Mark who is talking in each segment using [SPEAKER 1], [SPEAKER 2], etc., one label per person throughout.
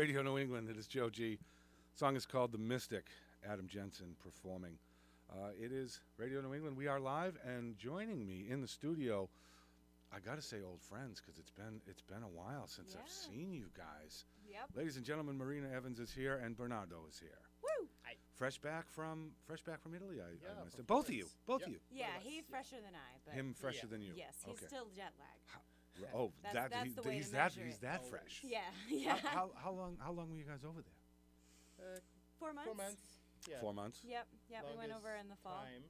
[SPEAKER 1] Radio New England, it is Joe G. Song is called The Mystic, Adam Jensen performing. Uh, it is Radio New England. We are live, and joining me in the studio, I got to say, old friends, because it's been it's been a while since I've seen you guys.
[SPEAKER 2] Yep.
[SPEAKER 1] Ladies and gentlemen, Marina Evans is here, and Bernardo is here.
[SPEAKER 2] Woo!
[SPEAKER 1] Fresh back from fresh back from Italy. I,
[SPEAKER 3] Yeah,
[SPEAKER 1] I must
[SPEAKER 3] from
[SPEAKER 1] both of you, both
[SPEAKER 3] Yep.
[SPEAKER 1] of you.
[SPEAKER 2] Yeah,
[SPEAKER 3] of us,
[SPEAKER 2] he's
[SPEAKER 3] yeah.
[SPEAKER 2] fresher than I, but
[SPEAKER 1] Him fresher
[SPEAKER 3] Yeah.
[SPEAKER 1] than you.
[SPEAKER 2] yes, he's
[SPEAKER 1] okay.
[SPEAKER 2] still jet lagged.
[SPEAKER 1] R- Oh,
[SPEAKER 2] That's-
[SPEAKER 1] that
[SPEAKER 2] that's
[SPEAKER 1] he-
[SPEAKER 2] the way
[SPEAKER 1] he's
[SPEAKER 2] to
[SPEAKER 1] that
[SPEAKER 2] measure
[SPEAKER 1] he's
[SPEAKER 2] it.
[SPEAKER 1] that
[SPEAKER 3] Always.
[SPEAKER 1] fresh.
[SPEAKER 2] Yeah, yeah.
[SPEAKER 1] How, how, how long how long were you guys over there?
[SPEAKER 3] Uh,
[SPEAKER 2] Four months.
[SPEAKER 3] four months. Yeah.
[SPEAKER 1] Four months.
[SPEAKER 2] Yep, yep. We went over
[SPEAKER 3] Longest
[SPEAKER 2] in the fall.
[SPEAKER 3] Time.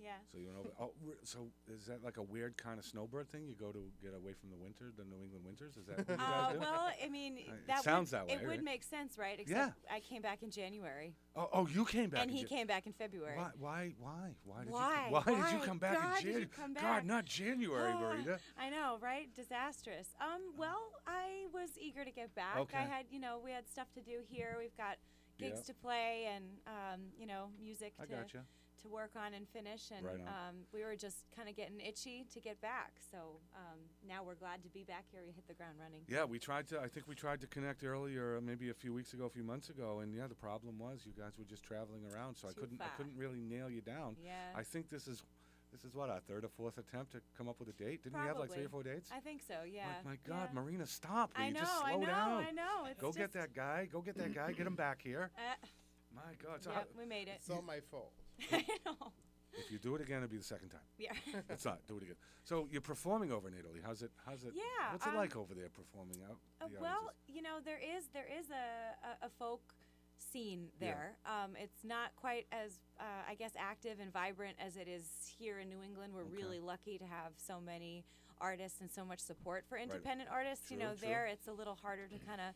[SPEAKER 2] Yeah.
[SPEAKER 1] So you went over. Oh, re- so is that like a weird kind of snowbird thing? You go to get away from the winter, the New England winters. Is that what you guys
[SPEAKER 2] Uh,
[SPEAKER 1] do?
[SPEAKER 2] well, I mean,
[SPEAKER 1] Uh, it
[SPEAKER 2] that
[SPEAKER 1] sounds
[SPEAKER 2] would,
[SPEAKER 1] that way,
[SPEAKER 2] It would make sense, right? Except I came back in January,
[SPEAKER 1] oh, oh, you came back.
[SPEAKER 2] and
[SPEAKER 1] in
[SPEAKER 2] he
[SPEAKER 1] Jan-
[SPEAKER 2] came back in February.
[SPEAKER 1] Why? Why? Why? Why did
[SPEAKER 2] Why?
[SPEAKER 1] you? Why, did you
[SPEAKER 2] Why?
[SPEAKER 1] come back
[SPEAKER 2] God,
[SPEAKER 1] in
[SPEAKER 2] did you
[SPEAKER 1] January?
[SPEAKER 2] come
[SPEAKER 1] God,
[SPEAKER 2] back?
[SPEAKER 1] not January,
[SPEAKER 2] Ah,
[SPEAKER 1] Marita.
[SPEAKER 2] I know, right? Disastrous. Um, well, I was eager to get back.
[SPEAKER 1] Okay.
[SPEAKER 2] I had, you know, we had stuff to do here. We've got gigs to play and, um, you know, music to
[SPEAKER 1] I
[SPEAKER 2] to
[SPEAKER 1] gotcha.
[SPEAKER 2] To work on and finish. And
[SPEAKER 1] Right on.
[SPEAKER 2] um, we were just kind of getting itchy to get back. So um, now we're glad to be back here. We hit the ground running.
[SPEAKER 1] Yeah, we tried to. I think we tried to connect earlier, maybe a few weeks ago, a few months ago, and yeah, the problem was you guys were just traveling around, so I
[SPEAKER 2] Too
[SPEAKER 1] couldn't. I
[SPEAKER 2] far.
[SPEAKER 1] couldn't really nail you down.
[SPEAKER 2] Yeah.
[SPEAKER 1] I think this is, this is what our third or fourth attempt to come up with a date. Didn't we have like three or four
[SPEAKER 2] Probably.
[SPEAKER 1] dates?
[SPEAKER 2] I think so. Yeah.
[SPEAKER 1] Like, my God,
[SPEAKER 2] yeah.
[SPEAKER 1] Marina, stop! Will
[SPEAKER 2] I
[SPEAKER 1] you
[SPEAKER 2] know.
[SPEAKER 1] just slow
[SPEAKER 2] I know.
[SPEAKER 1] down?
[SPEAKER 2] I know. It's
[SPEAKER 1] Go get
[SPEAKER 2] just-
[SPEAKER 1] that guy. Go get that guy. Get him back here.
[SPEAKER 2] Uh,
[SPEAKER 1] My God. So
[SPEAKER 2] yeah,
[SPEAKER 1] how,
[SPEAKER 2] we made it.
[SPEAKER 3] It's all my fault.
[SPEAKER 2] I know.
[SPEAKER 1] if you do it again, it'll be the second time.
[SPEAKER 2] Yeah.
[SPEAKER 1] It's not. Do it again. So you're performing over in Italy. How's it? How's it?
[SPEAKER 2] Yeah,
[SPEAKER 1] What's it
[SPEAKER 2] um,
[SPEAKER 1] like over there performing out?
[SPEAKER 2] Uh,
[SPEAKER 1] the
[SPEAKER 2] well,
[SPEAKER 1] audiences?
[SPEAKER 2] you know, there is there is a, a, a folk scene
[SPEAKER 1] Yeah.
[SPEAKER 2] there. Um, it's not quite as uh, I guess active and vibrant as it is here in New England. We're
[SPEAKER 1] Okay.
[SPEAKER 2] really lucky to have so many artists and so much support for independent artists. you
[SPEAKER 1] True,
[SPEAKER 2] know,
[SPEAKER 1] true.
[SPEAKER 2] there it's a little harder to kind of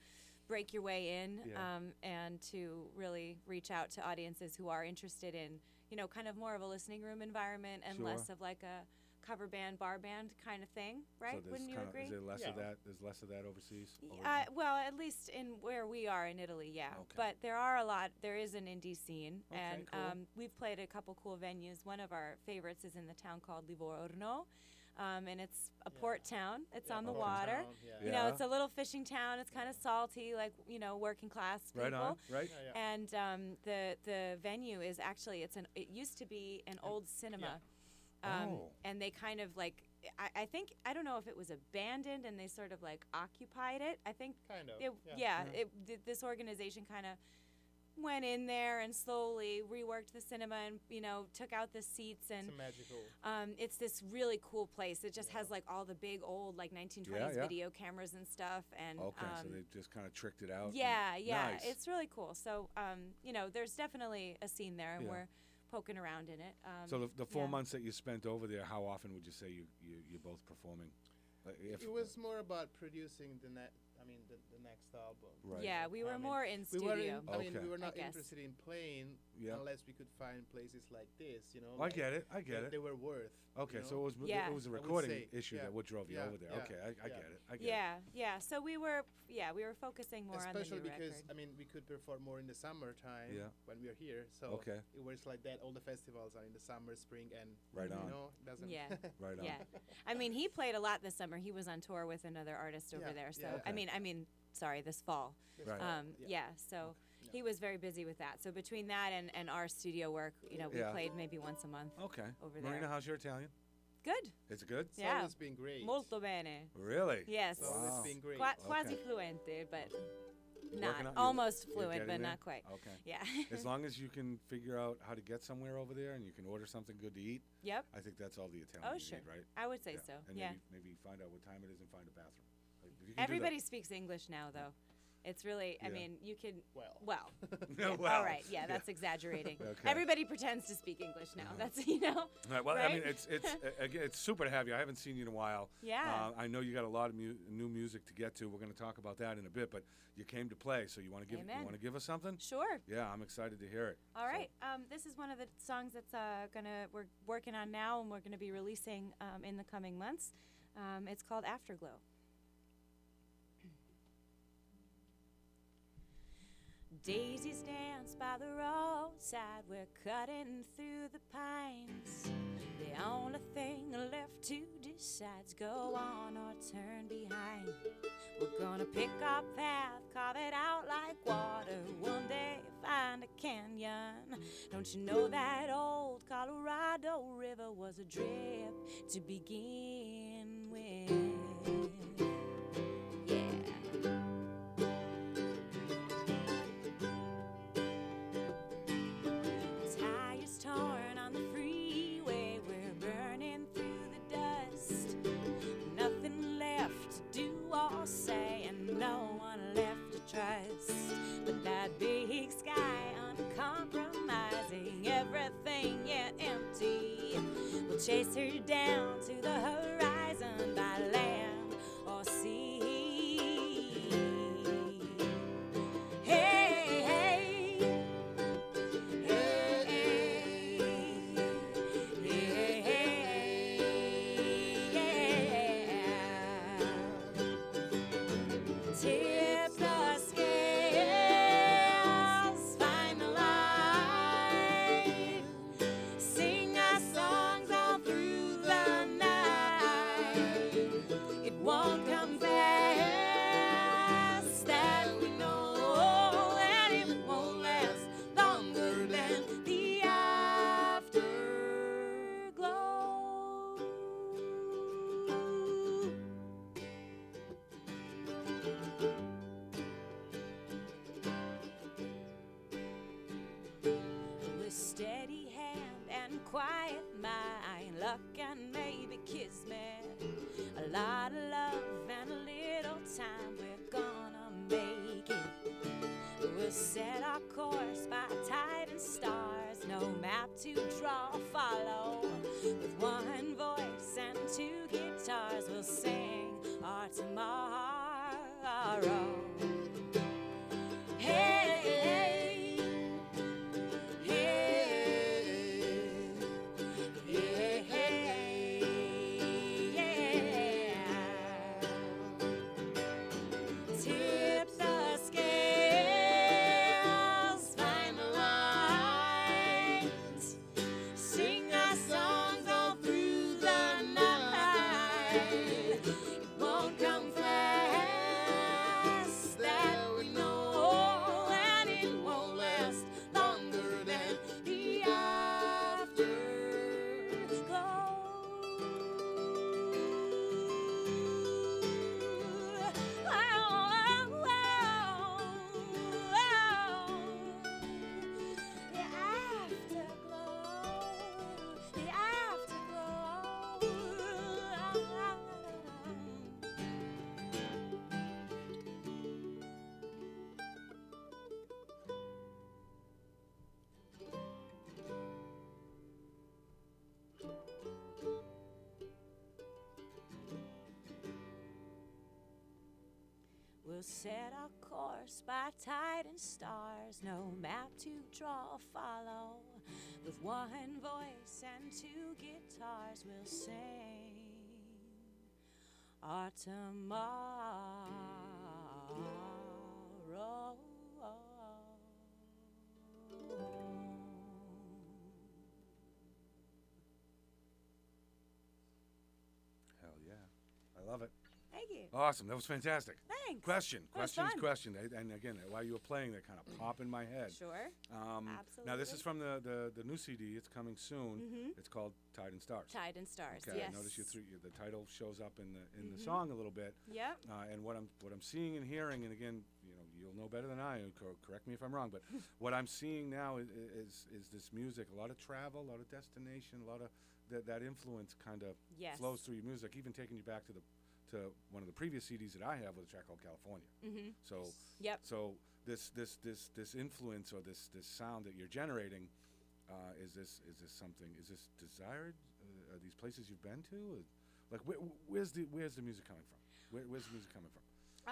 [SPEAKER 2] break your way in
[SPEAKER 1] Yeah.
[SPEAKER 2] um, and to really reach out to audiences who are interested in you know kind of more of a listening room environment and
[SPEAKER 1] Sure.
[SPEAKER 2] less of like a cover band, bar band kind of thing, right?
[SPEAKER 1] So there's
[SPEAKER 2] Wouldn't you
[SPEAKER 1] kinda-
[SPEAKER 2] agree?
[SPEAKER 1] Is there less of
[SPEAKER 3] Yeah.
[SPEAKER 1] that? There's less of that overseas.
[SPEAKER 2] Y-
[SPEAKER 1] over
[SPEAKER 2] Uh, well, at least in where we are in Italy, yeah.
[SPEAKER 1] Okay.
[SPEAKER 2] But there are a lot. There is an indie scene,
[SPEAKER 1] Okay,
[SPEAKER 2] and
[SPEAKER 1] cool.
[SPEAKER 2] um, we've played a couple cool venues. One of our favorites is in the town called Livorno, um, and it's a
[SPEAKER 3] Yeah.
[SPEAKER 2] port town. It's
[SPEAKER 3] Yeah,
[SPEAKER 2] on the water.
[SPEAKER 3] Town, yeah.
[SPEAKER 2] You know, it's a little fishing town. It's kind of salty, like you know, working class people.
[SPEAKER 1] right on. Right.
[SPEAKER 3] Yeah, yeah.
[SPEAKER 2] And um, the the venue is actually it's an it used to be an old cinema, um,
[SPEAKER 1] Oh.
[SPEAKER 2] and they kind of like I, I think I don't know if it was abandoned and they sort of like occupied it. I think
[SPEAKER 3] kind of.
[SPEAKER 2] it,
[SPEAKER 3] yeah.
[SPEAKER 2] yeah,
[SPEAKER 1] Yeah.
[SPEAKER 2] It, th- this organization kind of went in there and slowly reworked the cinema and you know took out the seats and
[SPEAKER 3] It's magical.
[SPEAKER 2] um, it's this really cool place. It just has like all the big old like 1920s
[SPEAKER 1] yeah.
[SPEAKER 2] video cameras and stuff and
[SPEAKER 1] Okay,
[SPEAKER 2] um,
[SPEAKER 1] so they just kind of tricked it out. and-
[SPEAKER 2] yeah, yeah,
[SPEAKER 1] Nice.
[SPEAKER 2] it's really cool. So, um, you know, there's definitely a scene there, and
[SPEAKER 1] Yeah.
[SPEAKER 2] we're poking around in it. Um,
[SPEAKER 1] So the, the four
[SPEAKER 2] yeah.
[SPEAKER 1] months that you spent over there, how often would you say you, you you're both performing? Like, if-
[SPEAKER 3] It was more about producing than ne- I mean, the, the next album.
[SPEAKER 1] Right.
[SPEAKER 2] Yeah, we
[SPEAKER 3] I
[SPEAKER 2] were
[SPEAKER 3] mean,
[SPEAKER 2] more in
[SPEAKER 3] We
[SPEAKER 2] studio.
[SPEAKER 3] were in, I mean,
[SPEAKER 1] Okay.
[SPEAKER 3] we were
[SPEAKER 2] I
[SPEAKER 3] not
[SPEAKER 2] guess.
[SPEAKER 3] interested in playing
[SPEAKER 1] Yeah.
[SPEAKER 3] unless we could find places like this, you know.
[SPEAKER 1] I
[SPEAKER 3] like
[SPEAKER 1] get it. I get
[SPEAKER 3] that
[SPEAKER 1] it.
[SPEAKER 3] They were worth.
[SPEAKER 1] Okay,
[SPEAKER 3] you
[SPEAKER 1] so it was
[SPEAKER 2] Yeah.
[SPEAKER 1] it was a
[SPEAKER 3] I would
[SPEAKER 1] recording
[SPEAKER 3] say,
[SPEAKER 1] issue
[SPEAKER 3] yeah,
[SPEAKER 1] that what drove you
[SPEAKER 3] yeah,
[SPEAKER 1] over there.
[SPEAKER 3] yeah,
[SPEAKER 1] okay, I, I
[SPEAKER 3] yeah.
[SPEAKER 1] get it. I get it.
[SPEAKER 2] yeah, yeah. So we were, yeah, we were focusing more
[SPEAKER 3] Especially
[SPEAKER 2] on the new
[SPEAKER 3] because
[SPEAKER 2] record.
[SPEAKER 3] I mean we could perform more in the summertime
[SPEAKER 1] Yeah.
[SPEAKER 3] when we are here. So
[SPEAKER 1] Okay.
[SPEAKER 3] it works like that. All the festivals are in the summer, spring, and
[SPEAKER 1] Right
[SPEAKER 3] you
[SPEAKER 1] on.
[SPEAKER 3] know it doesn't.
[SPEAKER 2] Yeah.
[SPEAKER 1] Right on.
[SPEAKER 2] yeah, I mean, he played a lot this summer. He was on tour with another artist over
[SPEAKER 3] Yeah,
[SPEAKER 2] there. So
[SPEAKER 3] yeah.
[SPEAKER 2] I
[SPEAKER 1] Okay.
[SPEAKER 2] mean, I mean, sorry, this fall.
[SPEAKER 1] Right.
[SPEAKER 2] Um,
[SPEAKER 3] yeah.
[SPEAKER 2] yeah. So
[SPEAKER 3] Yeah.
[SPEAKER 2] he was very busy with that. So between that and, and our studio work, you know, we
[SPEAKER 1] Yeah.
[SPEAKER 2] played maybe once a month.
[SPEAKER 1] Okay.
[SPEAKER 2] Over
[SPEAKER 1] Marina,
[SPEAKER 2] there.
[SPEAKER 1] how's your Italian?
[SPEAKER 2] Good.
[SPEAKER 1] It's good?
[SPEAKER 3] Yeah.
[SPEAKER 2] Yeah.
[SPEAKER 3] always been great.
[SPEAKER 2] Molto bene.
[SPEAKER 1] Really?
[SPEAKER 2] Yes.
[SPEAKER 3] It's always
[SPEAKER 1] Wow.
[SPEAKER 3] been great.
[SPEAKER 2] Qua- quasi
[SPEAKER 1] Okay.
[SPEAKER 2] fluente, but
[SPEAKER 1] Working
[SPEAKER 2] not
[SPEAKER 1] on- you're-
[SPEAKER 2] almost
[SPEAKER 1] you're
[SPEAKER 2] fluent,
[SPEAKER 1] getting
[SPEAKER 2] but
[SPEAKER 1] there?
[SPEAKER 2] not quite.
[SPEAKER 1] Okay.
[SPEAKER 2] Yeah.
[SPEAKER 1] As long as you can figure out how to get somewhere over there and you can order something good to eat,
[SPEAKER 2] yep.
[SPEAKER 1] I think that's all the Italian
[SPEAKER 2] Oh,
[SPEAKER 1] you
[SPEAKER 2] sure.
[SPEAKER 1] need, right?
[SPEAKER 2] I would say
[SPEAKER 1] yeah.
[SPEAKER 2] so.
[SPEAKER 1] And
[SPEAKER 2] yeah.
[SPEAKER 1] maybe maybe find out what time it is and find a bathroom. Like, if you can do that-
[SPEAKER 2] Everybody speaks English now, though. It's really, I
[SPEAKER 1] Yeah.
[SPEAKER 2] mean, you can.
[SPEAKER 3] Well.
[SPEAKER 2] Well.
[SPEAKER 1] Yeah,
[SPEAKER 2] yeah,
[SPEAKER 1] well,
[SPEAKER 2] all right. Yeah,
[SPEAKER 1] yeah.
[SPEAKER 2] that's exaggerating.
[SPEAKER 1] Okay.
[SPEAKER 2] Everybody pretends to speak English now.
[SPEAKER 1] Uh-huh.
[SPEAKER 2] That's you know.
[SPEAKER 1] Right, well, I mean,
[SPEAKER 2] right?
[SPEAKER 1] it's it's uh, again, it's super to have you. I haven't seen you in a while.
[SPEAKER 2] Yeah.
[SPEAKER 1] Uh, I know you got a lot of mu- new music to get to. We're going to talk about that in a bit, but you came to play, so you want to give you want to give us something?
[SPEAKER 2] Sure.
[SPEAKER 1] Yeah, I'm excited to hear it.
[SPEAKER 2] All
[SPEAKER 1] So-
[SPEAKER 2] right. Um, this is one of the songs that's uh, gonna we're working on now, and we're gonna be releasing um, in the coming months. Um, it's called Afterglow. Daisies dance by the roadside. We're cutting through the pines. The only thing left to decide's go on or turn behind. We're gonna pick our path, carve it out like water. One day find a canyon. Don't you know that old Colorado River was a drip to begin with? Will chase her down to the horizon by land or sea. We'll set our course by tide and stars, no map to draw or follow. With one voice and two guitars, we'll sing our tomorrow.
[SPEAKER 1] Hell yeah. I love it.
[SPEAKER 2] Thank you.
[SPEAKER 1] Awesome. That was fantastic.
[SPEAKER 2] Thanks.
[SPEAKER 1] Question,
[SPEAKER 2] That was
[SPEAKER 1] questions,
[SPEAKER 2] fun.
[SPEAKER 1] question. And again, while you were playing, that kind of pop in my head.
[SPEAKER 2] Sure.
[SPEAKER 1] Um, Now, this is from the, the, the new CD. It's coming soon.
[SPEAKER 2] Mhm.
[SPEAKER 1] It's called Tide and Stars.
[SPEAKER 2] Tide and stars.
[SPEAKER 1] Okay,
[SPEAKER 2] yes. Mm-hmm.
[SPEAKER 1] I notice you threw you, the title shows up in the in the song a little bit,
[SPEAKER 2] Yep.
[SPEAKER 1] uh, and what I'm what I'm seeing and hearing, and again, you know, you'll know better than I. and cor- correct me if I'm wrong, but what I'm seeing now is, is is this music, a lot of travel, a lot of destination, a lot of that that influence kind of
[SPEAKER 2] Yes.
[SPEAKER 1] flows through your music, even taking you back to the to one of the previous CDs that I have with a track called California.
[SPEAKER 2] Mm-hmm.
[SPEAKER 1] So
[SPEAKER 2] Yep.
[SPEAKER 1] so this this this this influence or this this sound that you're generating, uh, is this is this something? Is this desired? Uh, are these places you've been to? Or, like where, where's the where's the music coming from? Where, where's the music coming from?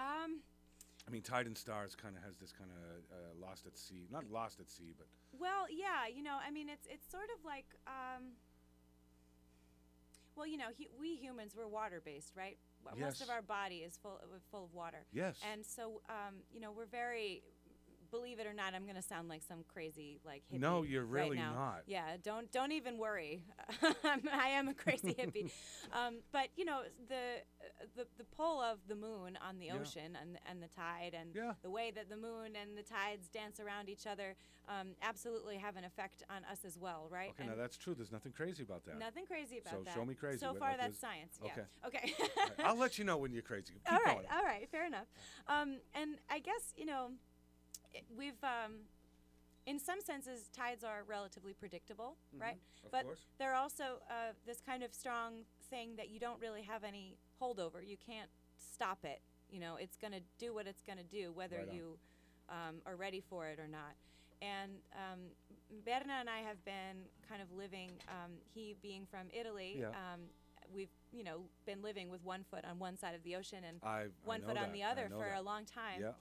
[SPEAKER 2] Um.
[SPEAKER 1] I mean, Tide and Stars kind of has this kind of uh, lost at sea, not lost at sea, but
[SPEAKER 2] Well, yeah, you know, I mean, it's it's sort of like, um, well, you know, hu- we humans we're water based, right? W- Most of our body is full uh, full of water,
[SPEAKER 1] yes,
[SPEAKER 2] and so um, you know, we're very. Believe it or not, I'm gonna sound like some crazy like hippie.
[SPEAKER 1] No, you're
[SPEAKER 2] right
[SPEAKER 1] really
[SPEAKER 2] now.
[SPEAKER 1] not.
[SPEAKER 2] Yeah, don't don't even worry. I'm- a crazy hippie, um, but you know the the the pull of the moon on the
[SPEAKER 1] Yeah.
[SPEAKER 2] ocean and and the tide and
[SPEAKER 1] Yeah.
[SPEAKER 2] the way that the moon and the tides dance around each other um, absolutely have an effect on us as well, right?
[SPEAKER 1] okay,
[SPEAKER 2] And
[SPEAKER 1] now that's true. There's nothing crazy about that.
[SPEAKER 2] nothing crazy about
[SPEAKER 1] So
[SPEAKER 2] that.
[SPEAKER 1] So show me crazy.
[SPEAKER 2] So far,
[SPEAKER 1] like
[SPEAKER 2] that's
[SPEAKER 1] is-
[SPEAKER 2] science.
[SPEAKER 1] okay.
[SPEAKER 2] Yeah. Okay.
[SPEAKER 1] Right, I'll let you know when you're crazy. Keep
[SPEAKER 2] all right.
[SPEAKER 1] going.
[SPEAKER 2] All right. Fair enough. Um, and I guess you know, it, we've um, in some senses tides are relatively predictable, right?
[SPEAKER 1] Mm-hmm. Of
[SPEAKER 2] but
[SPEAKER 1] course.
[SPEAKER 2] they're also uh, this kind of strong thing that you don't really have any hold over. You can't stop it. You know, it's going to do what it's going to do, whether
[SPEAKER 1] Right
[SPEAKER 2] you um, are ready for it or not. And um, Berna and I have been kind of living, um, he being from Italy,
[SPEAKER 1] Yeah.
[SPEAKER 2] um, we've, you know, been living with one foot on one side of the ocean and
[SPEAKER 1] I,
[SPEAKER 2] one
[SPEAKER 1] I
[SPEAKER 2] foot on the other for
[SPEAKER 1] that.
[SPEAKER 2] a long time
[SPEAKER 1] Yeah.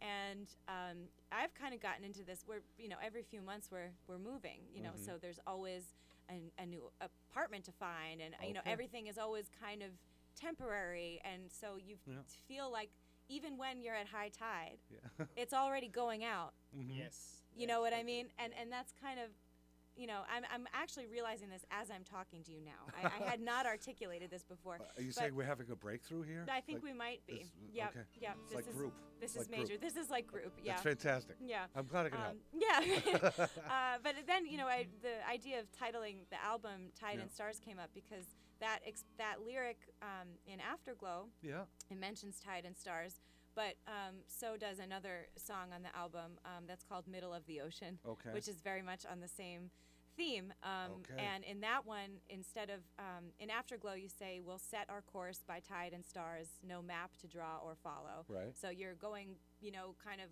[SPEAKER 2] And um, I've kind of gotten into this where you know every few months we're we're moving, you know,
[SPEAKER 1] Mm-hmm.
[SPEAKER 2] so there's always an, a new apartment to find, and you know everything is always kind of temporary, and so you
[SPEAKER 1] Yeah.
[SPEAKER 2] feel like even when you're at high tide,
[SPEAKER 1] Yeah.
[SPEAKER 2] it's already going out.
[SPEAKER 1] Mhm.
[SPEAKER 3] Yes.
[SPEAKER 2] You know what I mean? And and that's kind of you know, I'm, I'm actually realizing this as I'm talking to you now. I, I had not articulated this before.
[SPEAKER 1] Are you saying we're having a breakthrough here?
[SPEAKER 2] I think
[SPEAKER 1] Like,
[SPEAKER 2] we might be. Yep.
[SPEAKER 1] okay. It's
[SPEAKER 2] this
[SPEAKER 1] like
[SPEAKER 2] is,
[SPEAKER 1] group.
[SPEAKER 2] This
[SPEAKER 1] It's
[SPEAKER 2] is
[SPEAKER 1] like group.
[SPEAKER 2] major. This is like group. Yeah.
[SPEAKER 1] That's fantastic.
[SPEAKER 2] Yeah.
[SPEAKER 1] I'm glad I can help.
[SPEAKER 2] Um, yeah. uh, but then you know, I, the idea of titling the album "Tide
[SPEAKER 1] Yeah.
[SPEAKER 2] and Stars" came up because that ex- that lyric um, in Afterglow
[SPEAKER 1] Yeah.
[SPEAKER 2] it mentions tide and stars, but um, so does another song on the album um, that's called "Middle of the Ocean,"
[SPEAKER 1] Okay.
[SPEAKER 2] which is very much on the same theme. Um,
[SPEAKER 1] Okay.
[SPEAKER 2] And in that one, instead of um, in Afterglow, you say, "We'll set our course by tide and stars, no map to draw or follow."
[SPEAKER 1] Right.
[SPEAKER 2] So you're going, you know, kind of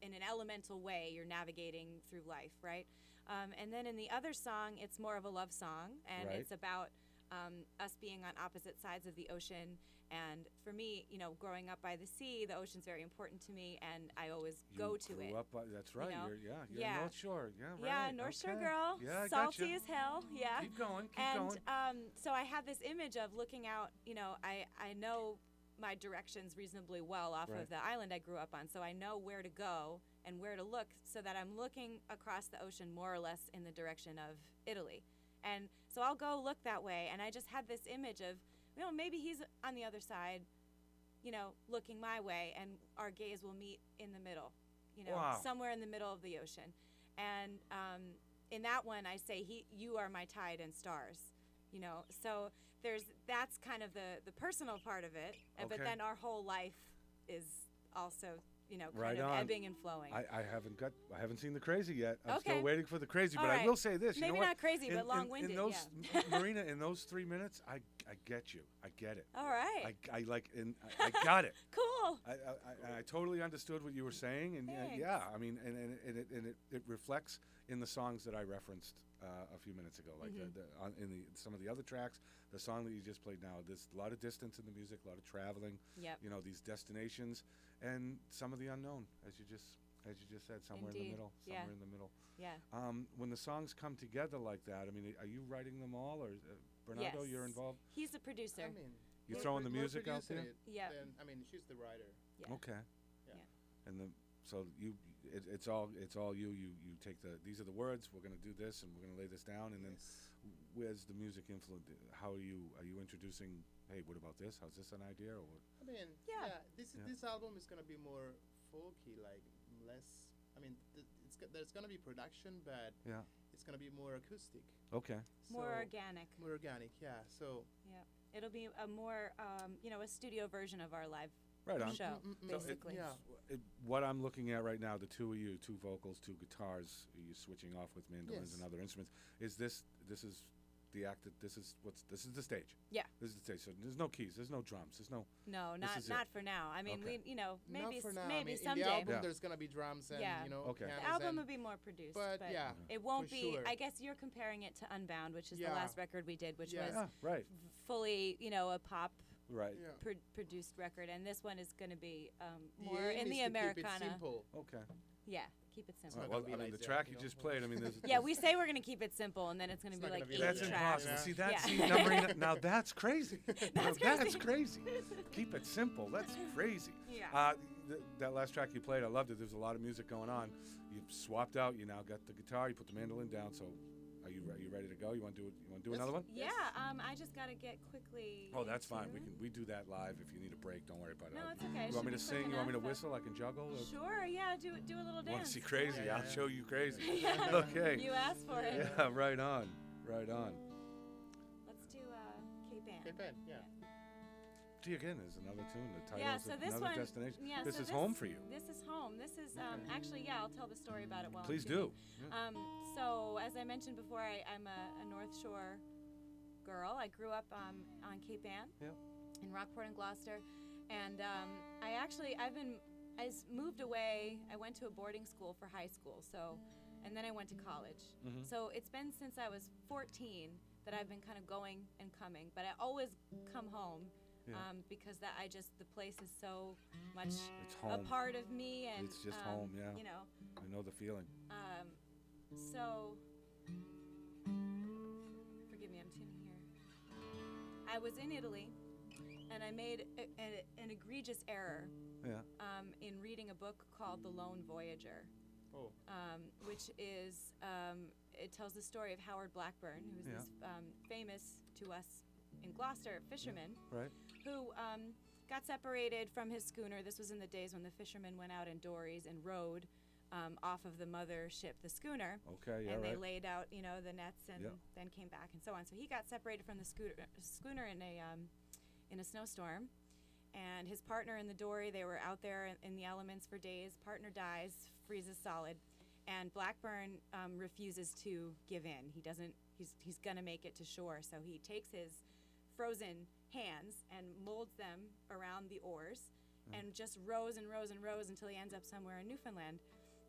[SPEAKER 2] in an elemental way. You're navigating through life, right? Um, and then in the other song, it's more of a love song, and
[SPEAKER 1] Right.
[SPEAKER 2] it's about um, us being on opposite sides of the ocean. And for me, you know, growing up by the sea, the ocean's very important to me, and I always
[SPEAKER 1] You
[SPEAKER 2] go to
[SPEAKER 1] grew
[SPEAKER 2] it.
[SPEAKER 1] Up, by- that's right.
[SPEAKER 2] know?
[SPEAKER 1] You're, yeah. You're
[SPEAKER 2] Yeah.
[SPEAKER 1] North Shore. Yeah. Right.
[SPEAKER 2] Yeah, North Shore girl,
[SPEAKER 1] Yeah.
[SPEAKER 2] Salty
[SPEAKER 1] gotcha.
[SPEAKER 2] as hell. Yeah.
[SPEAKER 1] Keep going. Keep
[SPEAKER 2] and
[SPEAKER 1] going.
[SPEAKER 2] um, so I had this image of looking out. You know, I I know my directions reasonably well off
[SPEAKER 1] Right.
[SPEAKER 2] of the island I grew up on, so I know where to go and where to look, so that I'm looking across the ocean more or less in the direction of Italy. And so I'll go look that way, and I just had this image of, you know, maybe he's on the other side, you know, looking my way, and our gaze will meet in the middle, you know,
[SPEAKER 1] Wow.
[SPEAKER 2] somewhere in the middle of the ocean. And um, in that one, I say, "He, you are my tide and stars," you know. So there's that's kind of the the personal part of it, uh, but then our whole life is also, you know, kind
[SPEAKER 1] Right
[SPEAKER 2] of
[SPEAKER 1] on.
[SPEAKER 2] ebbing and flowing.
[SPEAKER 1] I, I haven't got I haven't seen the crazy yet. I'm
[SPEAKER 2] Okay.
[SPEAKER 1] still waiting for the crazy,
[SPEAKER 2] All
[SPEAKER 1] but I will say this. you
[SPEAKER 2] Maybe
[SPEAKER 1] know what?
[SPEAKER 2] not crazy,
[SPEAKER 1] in,
[SPEAKER 2] but long-winded,
[SPEAKER 1] In those
[SPEAKER 2] yeah.
[SPEAKER 1] Marina, in those three minutes, I I get you. I get it.
[SPEAKER 2] All right.
[SPEAKER 1] I, I like, and I, I got it.
[SPEAKER 2] cool.
[SPEAKER 1] I, I, I, I totally understood what you were saying, and uh, yeah, I mean, and, and, and, it, and it, it reflects in the songs that I referenced uh, a few minutes ago, like
[SPEAKER 2] Mm-hmm.
[SPEAKER 1] the, the, on, in the some of the other tracks. The song that you just played now, there's a lot of distance in the music, a lot of traveling.
[SPEAKER 2] Yep.
[SPEAKER 1] You know, these destinations, and some of the unknown, as you just as you just said, somewhere in
[SPEAKER 2] Indeed.
[SPEAKER 1] the middle,
[SPEAKER 2] Yeah.
[SPEAKER 1] somewhere in the middle.
[SPEAKER 2] Yeah.
[SPEAKER 1] Um, when the songs come together like that, I mean, are you writing them all, or uh, Bernardo, you're
[SPEAKER 2] Yes.
[SPEAKER 1] involved?
[SPEAKER 2] He's the producer.
[SPEAKER 3] I mean,
[SPEAKER 1] You
[SPEAKER 3] we're
[SPEAKER 1] throwing the
[SPEAKER 3] pro- we're
[SPEAKER 1] music out
[SPEAKER 3] producing
[SPEAKER 1] there?
[SPEAKER 3] It,
[SPEAKER 2] Yeah.
[SPEAKER 3] Then, I mean, she's the writer.
[SPEAKER 2] yeah.
[SPEAKER 1] Okay.
[SPEAKER 3] Yeah.
[SPEAKER 2] Yeah.
[SPEAKER 1] And the so you it, it's all it's all you you you take the these are the words we're going to do this and we're going to lay this down and then
[SPEAKER 3] Yes.
[SPEAKER 1] where's the music influence how are you are you introducing hey what about this how's this an idea or what
[SPEAKER 3] I mean,
[SPEAKER 2] Yeah.
[SPEAKER 3] yeah. this
[SPEAKER 1] Yeah.
[SPEAKER 3] this album is gonna be more folky, like less. I mean, th- it's go- there's gonna be production, but
[SPEAKER 1] yeah
[SPEAKER 3] it's gonna be more acoustic.
[SPEAKER 1] okay
[SPEAKER 2] More
[SPEAKER 3] So-
[SPEAKER 2] organic.
[SPEAKER 3] More organic, yeah. So
[SPEAKER 2] Yeah. It'll be a more, um, you know, a studio version of our live
[SPEAKER 1] right on
[SPEAKER 2] show,
[SPEAKER 3] Mm, mm, mm,
[SPEAKER 1] So it-
[SPEAKER 2] basically.
[SPEAKER 3] yeah.
[SPEAKER 1] it, what I'm looking at right now the two of you two vocals two guitars you switching off with mandolins and other instruments is this this is the act that this is what's this is the stage
[SPEAKER 2] Yeah.
[SPEAKER 1] this is the stage so there's no keys there's no drums there's no
[SPEAKER 2] No,
[SPEAKER 1] This
[SPEAKER 2] not
[SPEAKER 1] it.
[SPEAKER 2] not for now. I mean,
[SPEAKER 1] Okay.
[SPEAKER 2] we, you know, maybe
[SPEAKER 3] Not for
[SPEAKER 2] s-
[SPEAKER 3] now. I
[SPEAKER 2] maybe
[SPEAKER 3] mean,
[SPEAKER 2] someday.
[SPEAKER 3] In the album,
[SPEAKER 1] Yeah.
[SPEAKER 3] there's gonna be drums and
[SPEAKER 2] Yeah.
[SPEAKER 3] you know.
[SPEAKER 1] Okay.
[SPEAKER 2] The album
[SPEAKER 3] and-
[SPEAKER 2] will be more produced,
[SPEAKER 3] but,
[SPEAKER 2] but
[SPEAKER 3] yeah,
[SPEAKER 2] it won't
[SPEAKER 3] for
[SPEAKER 2] be.
[SPEAKER 3] sure.
[SPEAKER 2] I guess you're comparing it to Unbound, which is the last record we did, which
[SPEAKER 3] Yeah.
[SPEAKER 2] was
[SPEAKER 1] yeah right
[SPEAKER 2] fully, you know, a pop
[SPEAKER 1] right
[SPEAKER 3] Yeah.
[SPEAKER 2] pro- produced record, and this one is going to be um, more
[SPEAKER 3] aim
[SPEAKER 2] in the Americana.
[SPEAKER 3] Keep it simple.
[SPEAKER 1] okay
[SPEAKER 2] Yeah, keep it simple.
[SPEAKER 1] All right,
[SPEAKER 3] not
[SPEAKER 1] well, I mean, the track
[SPEAKER 3] you
[SPEAKER 1] you just played. I mean, there's,
[SPEAKER 2] Yeah, we say we're going to keep it simple, and then it's going to
[SPEAKER 3] It's
[SPEAKER 2] be
[SPEAKER 3] not
[SPEAKER 2] like
[SPEAKER 3] gonna be
[SPEAKER 2] eight
[SPEAKER 1] That's
[SPEAKER 3] that,
[SPEAKER 2] tracks.
[SPEAKER 1] impossible.
[SPEAKER 3] Yeah.
[SPEAKER 1] See, that's
[SPEAKER 2] Yeah.
[SPEAKER 1] see, numbering. now that's crazy. now
[SPEAKER 2] That's
[SPEAKER 1] that's
[SPEAKER 2] crazy.
[SPEAKER 1] crazy. Keep it simple. That's crazy.
[SPEAKER 2] Yeah.
[SPEAKER 1] Uh, th- that last track you played, I loved it. There's a lot of music going on. You've swapped out. You now got the guitar. You put the mandolin down. So, ready to go? You want to do it? You want to do
[SPEAKER 3] Yes.
[SPEAKER 1] another one?
[SPEAKER 2] Yeah, um, I just got to get quickly.
[SPEAKER 1] Oh, that's fine. We
[SPEAKER 2] into-
[SPEAKER 1] can we do that live. If you need a break, don't worry about it.
[SPEAKER 2] No, it's okay. It
[SPEAKER 1] You want me to
[SPEAKER 2] quick
[SPEAKER 1] sing? You want me to
[SPEAKER 2] enough.
[SPEAKER 1] whistle? I can juggle. or-
[SPEAKER 2] Sure, yeah, do do a little dance.
[SPEAKER 1] Want
[SPEAKER 2] dance.
[SPEAKER 1] to see crazy?
[SPEAKER 3] Yeah,
[SPEAKER 1] I'll
[SPEAKER 3] yeah.
[SPEAKER 1] show you crazy.
[SPEAKER 2] Yeah.
[SPEAKER 1] okay.
[SPEAKER 2] You asked for it.
[SPEAKER 1] Yeah, right on. Right on.
[SPEAKER 2] Let's do uh, Cape Ann.
[SPEAKER 3] Cape Ann, yeah.
[SPEAKER 1] Again, there's another tune. The title
[SPEAKER 2] Yeah,
[SPEAKER 1] is
[SPEAKER 2] so this
[SPEAKER 1] another
[SPEAKER 2] one.
[SPEAKER 1] destination.
[SPEAKER 2] Yeah,
[SPEAKER 1] this
[SPEAKER 2] so
[SPEAKER 1] is home for you.
[SPEAKER 2] This is home. This is um, actually yeah. I'll tell the story about it while.
[SPEAKER 1] Please do. Yeah.
[SPEAKER 2] Um, so as I mentioned before, I, I'm a, a North Shore girl. I grew up um, on Cape Ann.
[SPEAKER 1] Yep.
[SPEAKER 2] In Rockport and Gloucester, and um, I actually I've been I moved away. I went to a boarding school for high school. So, and then I went to college.
[SPEAKER 1] Mhm.
[SPEAKER 2] So it's been since I was 14 that I've been kind of going and coming, but I always come home.
[SPEAKER 1] Yeah.
[SPEAKER 2] Um, because that I just the place is so much
[SPEAKER 1] It's
[SPEAKER 2] a
[SPEAKER 1] home.
[SPEAKER 2] part of me and
[SPEAKER 1] It's just
[SPEAKER 2] um,
[SPEAKER 1] home, yeah.
[SPEAKER 2] you know
[SPEAKER 1] I know the feeling.
[SPEAKER 2] um, so forgive me I'm tuning here I was in Italy and I made a, a, an egregious error
[SPEAKER 1] Yeah.
[SPEAKER 2] um, in reading a book called The Lone Voyager
[SPEAKER 3] Oh.
[SPEAKER 2] um, which is um, it tells the story of Howard Blackburn who was
[SPEAKER 1] Yeah.
[SPEAKER 2] this um, famous to us in Gloucester fisherman
[SPEAKER 1] Right.
[SPEAKER 2] Who um, got separated from his schooner. This was in the days when the fishermen went out in dories and rowed um, off of the mother ship, the schooner.
[SPEAKER 1] Okay. Yeah.
[SPEAKER 2] and they
[SPEAKER 1] right.
[SPEAKER 2] laid out, you know, the nets and
[SPEAKER 1] Yeah.
[SPEAKER 2] then came back and so on. So he got separated from the scooter, schooner in a um, in a snowstorm, and his partner in the dory. They were out there in, in the elements for days. Partner dies, freezes solid, and Blackburn um, refuses to give in. He doesn't. He's he's gonna make it to shore. So he takes his frozen hands and molds them around the oars, and just rows and rows and rows until he ends up somewhere in Newfoundland.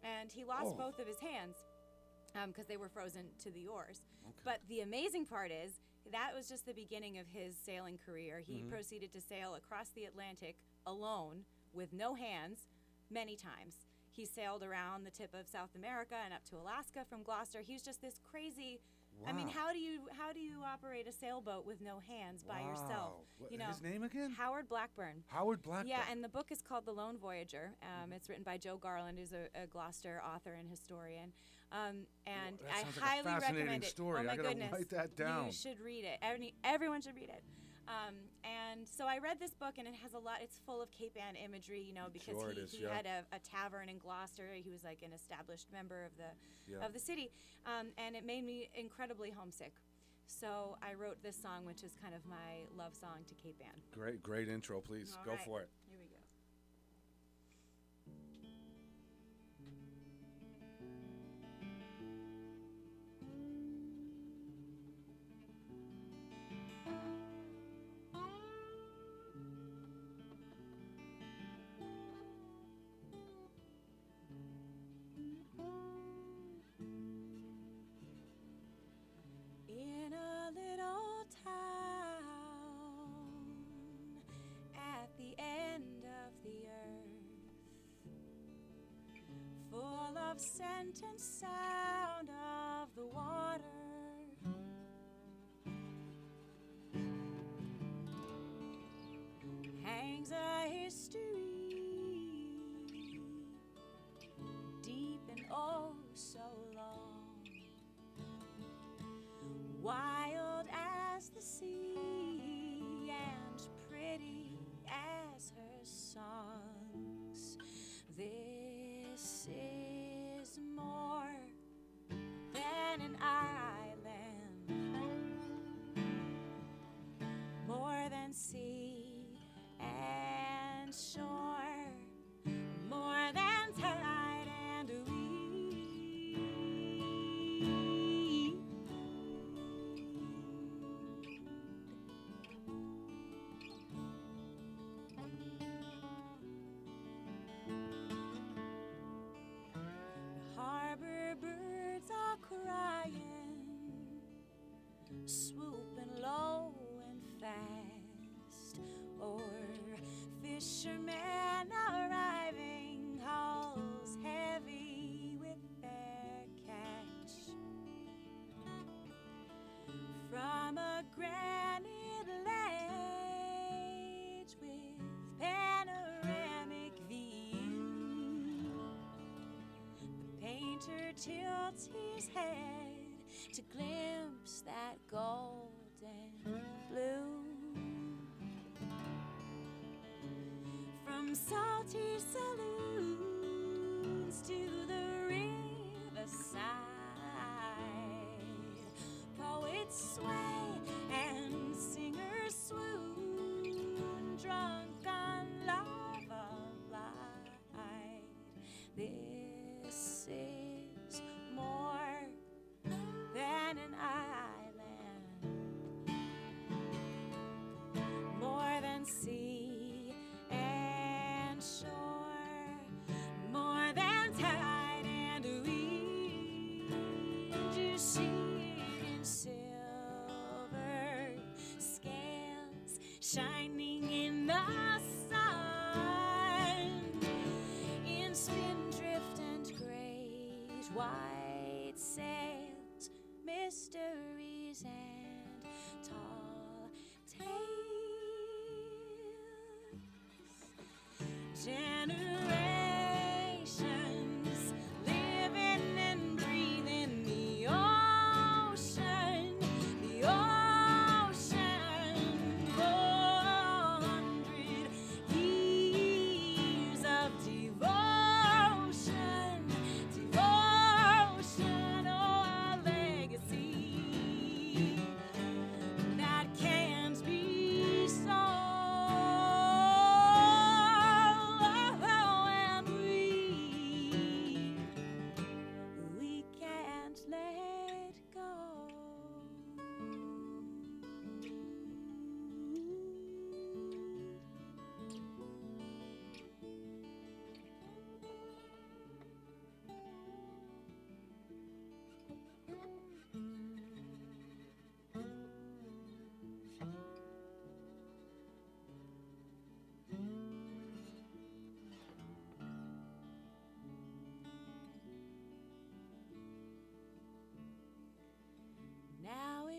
[SPEAKER 2] And he lost
[SPEAKER 1] Oh.
[SPEAKER 2] both of his hands because they were frozen to the oars.
[SPEAKER 1] Okay.
[SPEAKER 2] But the amazing part is that was just the beginning of his sailing career. He
[SPEAKER 1] Mm-hmm.
[SPEAKER 2] proceeded to sail across the Atlantic alone with no hands many times. He sailed around the tip of South America and up to Alaska from Gloucester. He was just this crazy. I mean, how do you how do you operate a sailboat with no hands by yourself?
[SPEAKER 1] Wow. What-
[SPEAKER 2] You know,
[SPEAKER 1] his name again?
[SPEAKER 2] Howard Blackburn.
[SPEAKER 1] Howard Blackburn.
[SPEAKER 2] Yeah, and the book is called The Lone Voyager. Um, it's written by Joe Garland, who's a, a Gloucester author and historian. Um, and
[SPEAKER 1] that
[SPEAKER 2] I
[SPEAKER 1] like
[SPEAKER 2] highly recommend it.
[SPEAKER 1] story.
[SPEAKER 2] Oh my
[SPEAKER 1] I
[SPEAKER 2] goodness,
[SPEAKER 1] write that down.
[SPEAKER 2] You should read it. Every, everyone should read it. Um, and so I read this book, and it has a lot. It's full of Cape Ann imagery, you know, because
[SPEAKER 1] Sure
[SPEAKER 2] he,
[SPEAKER 1] is,
[SPEAKER 2] he
[SPEAKER 1] yeah.
[SPEAKER 2] had a, a tavern in Gloucester. He was like an established member of the
[SPEAKER 1] Yeah.
[SPEAKER 2] of the city, um, and it made me incredibly homesick. So I wrote this song, which is kind of my love song to Cape Ann.
[SPEAKER 1] Great, great intro. Please
[SPEAKER 2] All
[SPEAKER 1] go
[SPEAKER 2] right.
[SPEAKER 1] for it.
[SPEAKER 2] of scent and sound of the water. Hangs a history deep and oh so long. Why? painter tilts his head to glimpse that golden blue. From salty saloons to the sea and shore, more than tide and wind. You see it in silver scales shining in the sun, in and.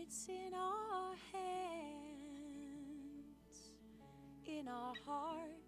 [SPEAKER 2] it's in our hands, in our hearts.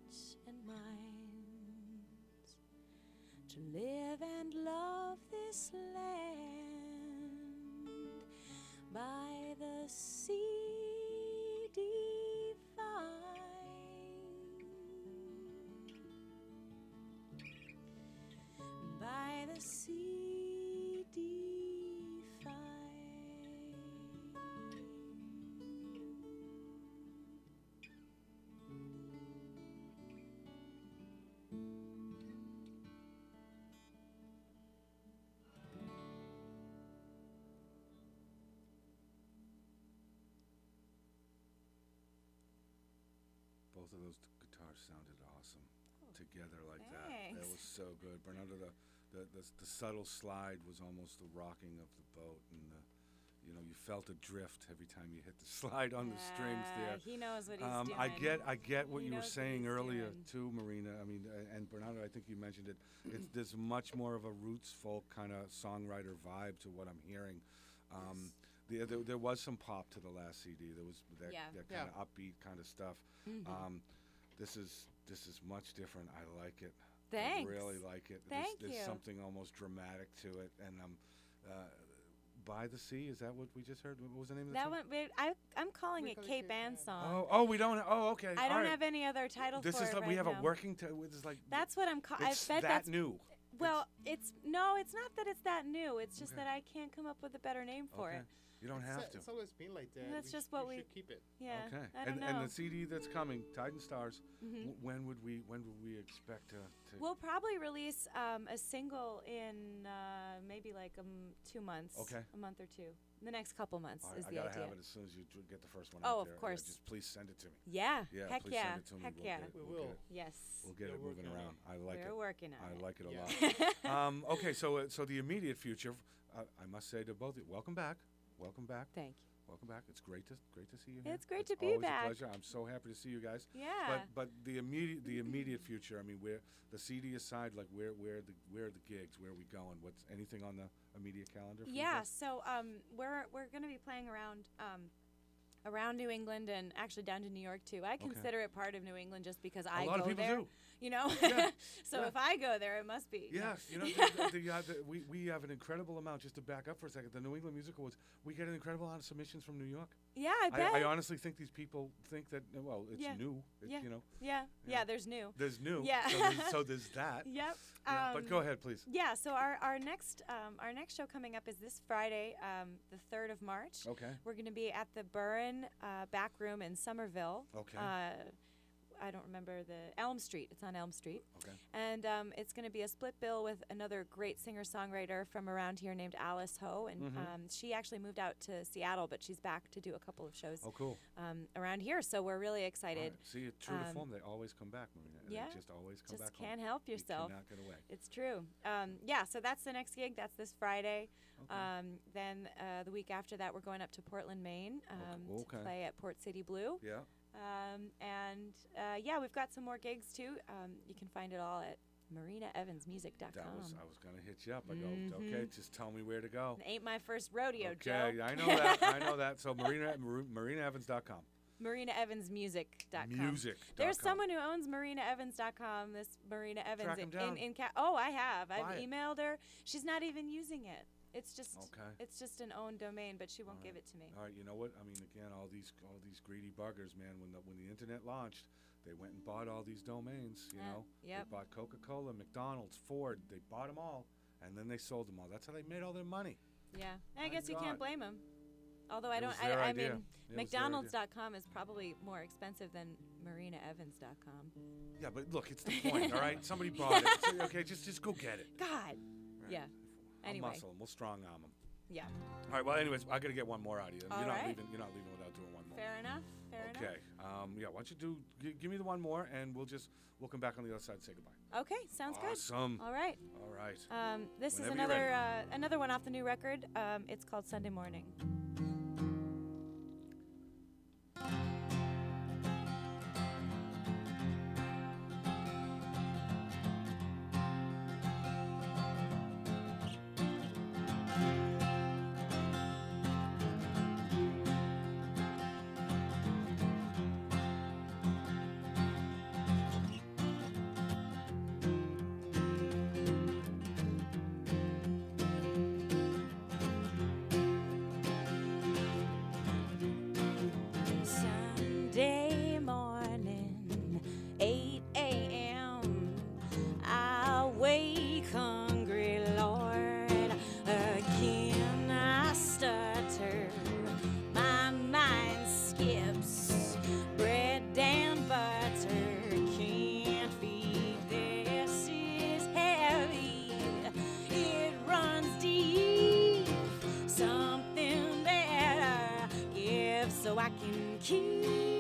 [SPEAKER 1] both of those t- guitars sounded awesome oh, together like that. That was so good. Bernardo, the, the, the, the subtle slide was almost the rocking of the boat, and the, you know, you felt a drift every time you hit the slide on the strings there.
[SPEAKER 2] He knows what he's
[SPEAKER 1] um,
[SPEAKER 2] doing.
[SPEAKER 1] I get, I get what
[SPEAKER 2] He
[SPEAKER 1] you were saying earlier
[SPEAKER 2] doing.
[SPEAKER 1] too, Marina. I mean, and Bernardo, I think you mentioned it. It's there's much more of a roots folk kind of songwriter vibe to what I'm hearing. Um, the, there, there was some pop to the last CD. There was that,
[SPEAKER 2] Yeah.
[SPEAKER 1] that kind of upbeat kind of stuff.
[SPEAKER 2] Mm-hmm.
[SPEAKER 1] Um, this is this is much different. I like it.
[SPEAKER 2] Thanks.
[SPEAKER 1] I really like it.
[SPEAKER 2] Thank
[SPEAKER 1] there's, there's something almost dramatic to it, and um, uh, by the sea. Is that what we just heard? What was the name of the
[SPEAKER 2] That
[SPEAKER 1] song?
[SPEAKER 2] one, wait, I, I'm calling
[SPEAKER 3] We
[SPEAKER 2] it
[SPEAKER 3] call it
[SPEAKER 2] Cape
[SPEAKER 3] Cape
[SPEAKER 2] Ann
[SPEAKER 3] Ann.
[SPEAKER 2] song.
[SPEAKER 1] Oh, oh, we don't. Oh, okay.
[SPEAKER 2] I
[SPEAKER 1] all
[SPEAKER 2] don't
[SPEAKER 1] right.
[SPEAKER 2] have any other title
[SPEAKER 1] This
[SPEAKER 2] for
[SPEAKER 1] is
[SPEAKER 2] it
[SPEAKER 1] like
[SPEAKER 2] right
[SPEAKER 1] we have
[SPEAKER 2] now.
[SPEAKER 1] a working. T- it's like
[SPEAKER 2] That's what I'm. Ca-
[SPEAKER 1] it's
[SPEAKER 2] I bet
[SPEAKER 1] that
[SPEAKER 2] that's
[SPEAKER 1] new.
[SPEAKER 2] well. It's no, it's not that it's that new. It's just
[SPEAKER 1] Okay.
[SPEAKER 2] that I can't come up with a better name for
[SPEAKER 1] okay.
[SPEAKER 2] it.
[SPEAKER 1] You don't
[SPEAKER 3] It's,
[SPEAKER 1] have to.
[SPEAKER 3] It's always been like that.
[SPEAKER 2] That's
[SPEAKER 3] We
[SPEAKER 2] just
[SPEAKER 3] sh-
[SPEAKER 2] what
[SPEAKER 3] we
[SPEAKER 2] we-
[SPEAKER 3] should keep it.
[SPEAKER 2] Yeah.
[SPEAKER 1] okay.
[SPEAKER 2] I don't
[SPEAKER 1] and
[SPEAKER 2] know.
[SPEAKER 1] and the CD that's coming, Tide and Stars.
[SPEAKER 2] Mhm.
[SPEAKER 1] w- when would we? When would we expect to? to
[SPEAKER 2] We'll probably release um, a single in uh, maybe like um, two months.
[SPEAKER 1] Okay.
[SPEAKER 2] A month or two. The next couple months
[SPEAKER 1] all right,
[SPEAKER 2] is
[SPEAKER 1] I
[SPEAKER 2] the
[SPEAKER 1] gotta
[SPEAKER 2] idea.
[SPEAKER 1] have it as soon as you dr- get the first one.
[SPEAKER 2] Oh,
[SPEAKER 1] out
[SPEAKER 2] of
[SPEAKER 1] there. Yeah,
[SPEAKER 2] course.
[SPEAKER 1] just please send it to me.
[SPEAKER 2] Yeah.
[SPEAKER 1] Yeah,
[SPEAKER 2] Heck
[SPEAKER 1] please
[SPEAKER 2] yeah.
[SPEAKER 1] send it to me.
[SPEAKER 2] Heck
[SPEAKER 1] we'll
[SPEAKER 2] yeah.
[SPEAKER 1] Get it.
[SPEAKER 3] We
[SPEAKER 1] we'll
[SPEAKER 3] will.
[SPEAKER 2] Yes.
[SPEAKER 1] We'll get
[SPEAKER 3] We're
[SPEAKER 1] it moving around. I like
[SPEAKER 2] We're
[SPEAKER 1] it.
[SPEAKER 2] working on
[SPEAKER 1] I
[SPEAKER 2] it.
[SPEAKER 1] like it a lot. um, okay, so uh, so the immediate future, uh, I must say to both of you, welcome back, welcome back,
[SPEAKER 2] Thank you.
[SPEAKER 1] welcome back. It's great to great to see you. Here.
[SPEAKER 2] It's great
[SPEAKER 1] It's
[SPEAKER 2] to be
[SPEAKER 1] always
[SPEAKER 2] back.
[SPEAKER 1] A pleasure. I'm so happy to see you guys.
[SPEAKER 2] Yeah.
[SPEAKER 1] But but the immediate the immediate future. I mean, where the CD aside, like where where the where are the gigs? Where are we going? What's anything on the immediate calendar? For you
[SPEAKER 2] Yeah, so um, we're we're going to be playing around um, around New England and actually down to New York too. I consider it part of New England just because I
[SPEAKER 1] a lot
[SPEAKER 2] go
[SPEAKER 1] of people
[SPEAKER 2] there.
[SPEAKER 1] do.
[SPEAKER 2] You know,
[SPEAKER 1] Yeah,
[SPEAKER 2] so
[SPEAKER 1] yeah.
[SPEAKER 2] if I go there, it must be.
[SPEAKER 1] Yeah, you know, the, the, uh, the, we, we have an incredible amount. Just to back up for a second, the New England Music Awards, we get an incredible amount of submissions from New York.
[SPEAKER 2] Yeah, I bet.
[SPEAKER 1] I, I honestly think these people think that uh, well, it's
[SPEAKER 2] Yeah,
[SPEAKER 1] new. It,
[SPEAKER 2] yeah.
[SPEAKER 1] You know,
[SPEAKER 2] yeah,
[SPEAKER 1] Yeah.
[SPEAKER 2] yeah, There's new.
[SPEAKER 1] there's new.
[SPEAKER 2] Yeah.
[SPEAKER 1] So there's, so there's that.
[SPEAKER 2] Yep.
[SPEAKER 1] Yeah, but go
[SPEAKER 2] um,
[SPEAKER 1] ahead, please.
[SPEAKER 2] Yeah, so our, our next um, our next show coming up is this Friday, um, the third of March.
[SPEAKER 1] Okay.
[SPEAKER 2] We're going to be at the Burren uh, Back Room in Somerville.
[SPEAKER 1] Okay.
[SPEAKER 2] Uh, I don't remember the Elm Street. It's on Elm Street.
[SPEAKER 1] Okay.
[SPEAKER 2] And um, it's going to be a split bill with another great singer songwriter from around here named Alice Howe. And
[SPEAKER 1] Mhm.
[SPEAKER 2] um, she actually moved out to Seattle, but she's back to do a couple of shows
[SPEAKER 1] Oh, cool.
[SPEAKER 2] um, around here. So we're really excited.
[SPEAKER 1] right. See, true to
[SPEAKER 2] Um,
[SPEAKER 1] form, they always come back, Marina.
[SPEAKER 2] yeah,
[SPEAKER 1] They just always come
[SPEAKER 2] Just
[SPEAKER 1] back. home.
[SPEAKER 2] can't help
[SPEAKER 1] You
[SPEAKER 2] yourself.
[SPEAKER 1] cannot get away.
[SPEAKER 2] It's true. Um, yeah, so that's the next gig. That's this Friday.
[SPEAKER 1] Okay.
[SPEAKER 2] Um, then uh, the week after that, we're going up to Portland, Maine um,
[SPEAKER 1] okay.
[SPEAKER 2] to play at Port City Blue.
[SPEAKER 1] yeah.
[SPEAKER 2] Um, and uh, yeah, we've got some more gigs too. Um, you can find it all at marinaevansmusic.com.
[SPEAKER 1] That was I was gonna hit you up. I go, okay, just tell me where to go.
[SPEAKER 2] It ain't my first rodeo,
[SPEAKER 1] okay,
[SPEAKER 2] Joe.
[SPEAKER 1] I know that. I know that. So Marina MarinaEvans.com.
[SPEAKER 2] MarinaEvansmusic.com.
[SPEAKER 1] Music.
[SPEAKER 2] There's someone who owns MarinaEvans.com. This Marina Evans in,
[SPEAKER 1] down.
[SPEAKER 2] in, in Oh, I have. I've
[SPEAKER 1] it.
[SPEAKER 2] emailed her. She's not even using it. It's just
[SPEAKER 1] Okay.
[SPEAKER 2] it's just an owned domain, but she won't
[SPEAKER 1] All
[SPEAKER 2] give it to me.
[SPEAKER 1] All right, you know what? I mean, again, all these all these greedy buggers, man. When the when the internet launched, they went and bought all these domains. You
[SPEAKER 2] Yeah,
[SPEAKER 1] know,
[SPEAKER 2] yep.
[SPEAKER 1] they bought Coca-Cola, McDonald's, Ford. They bought them all, and then they sold them all. That's how they made all their money.
[SPEAKER 2] Yeah, I
[SPEAKER 1] My
[SPEAKER 2] guess you can't blame them. Although I don't, I, I mean,
[SPEAKER 1] It was their idea.
[SPEAKER 2] McDonald's.com is probably more expensive than MarinaEvans.com.
[SPEAKER 1] Yeah, but look, it's the point. all right, somebody bought it. So, okay, just just go get it.
[SPEAKER 2] God.
[SPEAKER 1] Right.
[SPEAKER 2] Yeah.
[SPEAKER 1] I'll
[SPEAKER 2] Anyway.
[SPEAKER 1] muscle 'em. We'll strong arm them.
[SPEAKER 2] Yeah.
[SPEAKER 1] All right. Well, anyways, I gotta get one more out of you.
[SPEAKER 2] All
[SPEAKER 1] you're not
[SPEAKER 2] right.
[SPEAKER 1] leaving. You're not leaving without doing one more.
[SPEAKER 2] Fair enough. Fair enough.
[SPEAKER 1] Okay. Um, yeah. Why don't you do? G- give me the one more, and we'll just we'll come back on the other side and say goodbye.
[SPEAKER 2] Okay. Sounds good.
[SPEAKER 1] Awesome.
[SPEAKER 2] All right.
[SPEAKER 1] All right.
[SPEAKER 2] Um, this
[SPEAKER 1] Whenever
[SPEAKER 2] is another uh, another one off the new record. Um, it's called Sunday Morning. I can keep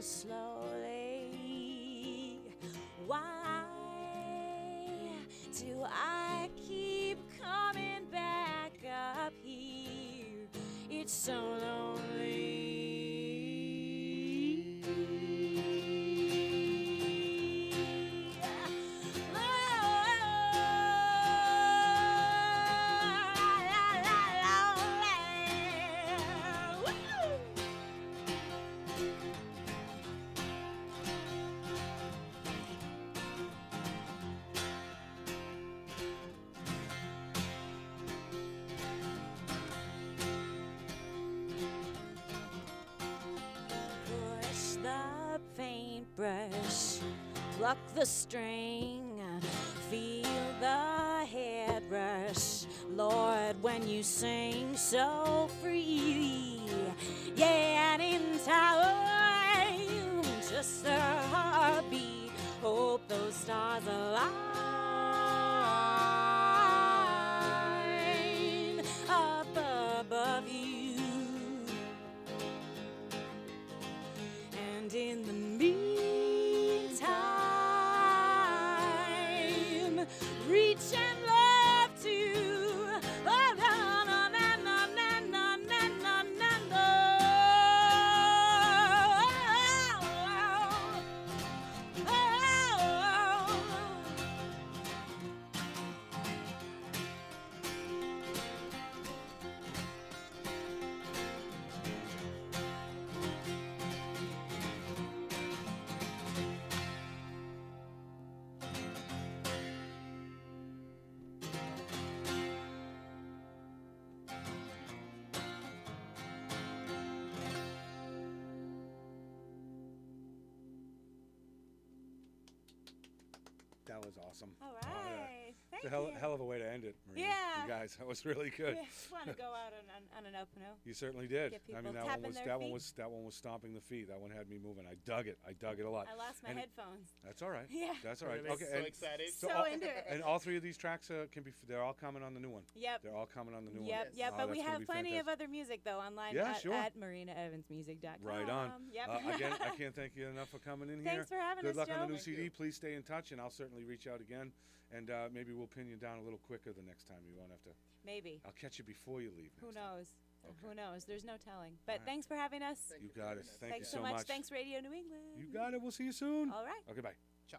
[SPEAKER 2] spinning slowly. Why do I keep coming back up here? It's so paintbrush, pluck the string, feel the head rush. Lord, when you sing so freely, yeah, and in time, just a heartbeat. Hope those stars align
[SPEAKER 1] That was awesome.
[SPEAKER 2] All
[SPEAKER 1] Oh, yeah.
[SPEAKER 2] Thank
[SPEAKER 1] It's a hell,
[SPEAKER 2] you.
[SPEAKER 1] hell of a way to end it, Marina.
[SPEAKER 2] Yeah.
[SPEAKER 1] You guys, that was really good.
[SPEAKER 2] Yeah, want to go out on, on, on an open note.
[SPEAKER 1] You certainly did.
[SPEAKER 2] Get
[SPEAKER 1] I mean, that one
[SPEAKER 2] tapping
[SPEAKER 1] was
[SPEAKER 2] their
[SPEAKER 1] that one
[SPEAKER 2] feet.
[SPEAKER 1] was that one was stomping the feet. That one had me moving. I dug it. I dug it a lot.
[SPEAKER 2] I lost my
[SPEAKER 1] And it-
[SPEAKER 2] headphones.
[SPEAKER 1] That's all right.
[SPEAKER 2] Yeah.
[SPEAKER 1] That's all right. Okay.
[SPEAKER 3] so
[SPEAKER 1] and
[SPEAKER 3] excited.
[SPEAKER 2] So
[SPEAKER 1] all,
[SPEAKER 2] into it.
[SPEAKER 1] And all three of these tracks uh, can be. f- They're all coming on the new one.
[SPEAKER 2] Yep.
[SPEAKER 1] They're all coming on the new
[SPEAKER 2] Yep,
[SPEAKER 1] one.
[SPEAKER 2] yep,
[SPEAKER 1] Oh,
[SPEAKER 2] but we
[SPEAKER 1] gonna
[SPEAKER 2] have
[SPEAKER 1] be
[SPEAKER 2] plenty
[SPEAKER 1] fantastic.
[SPEAKER 2] of other music though online
[SPEAKER 1] Yeah,
[SPEAKER 2] at,
[SPEAKER 1] sure.
[SPEAKER 2] at marinaevansmusic.com.
[SPEAKER 1] Right on.
[SPEAKER 2] Yep.
[SPEAKER 1] Uh, again, I can't thank you enough for coming in here.
[SPEAKER 2] Thanks for having us.
[SPEAKER 1] Good
[SPEAKER 2] us,
[SPEAKER 1] luck on the new
[SPEAKER 3] Thank
[SPEAKER 1] CD.
[SPEAKER 3] you.
[SPEAKER 1] Please stay in touch, and I'll certainly reach out again. And uh, maybe we'll pin you down a little quicker the next time. You won't have to.
[SPEAKER 2] Maybe.
[SPEAKER 1] I'll catch you before you leave.
[SPEAKER 2] Who
[SPEAKER 1] next time.
[SPEAKER 2] knows?
[SPEAKER 1] Okay.
[SPEAKER 2] Who knows? There's no telling. But
[SPEAKER 1] right.
[SPEAKER 2] thanks for having us.
[SPEAKER 3] Thank
[SPEAKER 1] You got it. Thank
[SPEAKER 2] Thanks
[SPEAKER 1] you
[SPEAKER 2] so
[SPEAKER 1] so
[SPEAKER 2] much. Thanks Radio New England.
[SPEAKER 1] You got it. We'll see you soon.
[SPEAKER 2] All right.
[SPEAKER 1] Okay, bye.
[SPEAKER 3] Ciao.